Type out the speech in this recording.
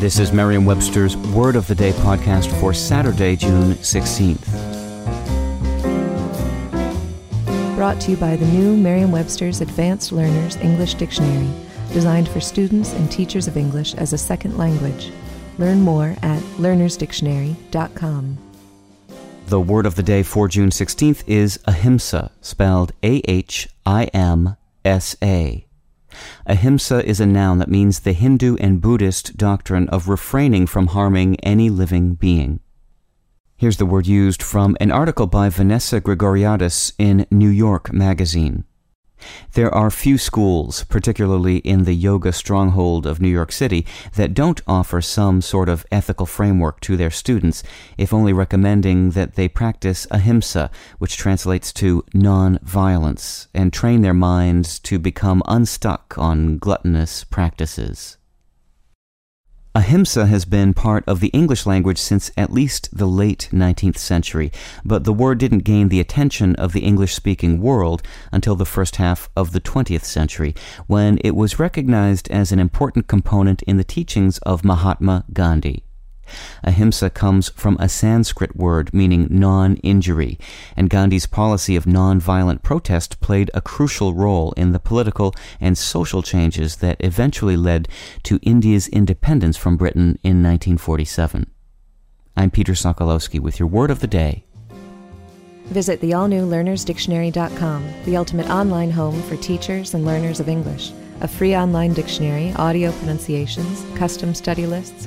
This is Merriam-Webster's Word of the Day podcast for Saturday, June 16th. Brought to you by the new Merriam-Webster's Advanced Learners English Dictionary, designed for students and teachers of English as a second language. Learn more at learnersdictionary.com. The word of the day for June 16th is ahimsa, spelled A H I M S A. Ahimsa is a noun that means the Hindu and Buddhist doctrine of refraining from harming any living being. Here's the word used from an article by Vanessa Grigoriadis in New York Magazine. There are few schools, particularly in the yoga stronghold of New York City, that don't offer some sort of ethical framework to their students, if only recommending that they practice ahimsa, which translates to non-violence, and train their minds to become unstuck on gluttonous practices. Ahimsa has been part of the English language since at least the late 19th century, but the word didn't gain the attention of the English speaking world until the first half of the 20th century, when it was recognized as an important component in the teachings of Mahatma Gandhi. Ahimsa comes from a Sanskrit word meaning non injury, and Gandhi's policy of non violent protest played a crucial role in the political and social changes that eventually led to India's independence from Britain in 1947. I'm Peter Sokolowski with your word of the day. Visit the all new learnersdictionary.com, the ultimate online home for teachers and learners of English. A free online dictionary, audio pronunciations, custom study lists,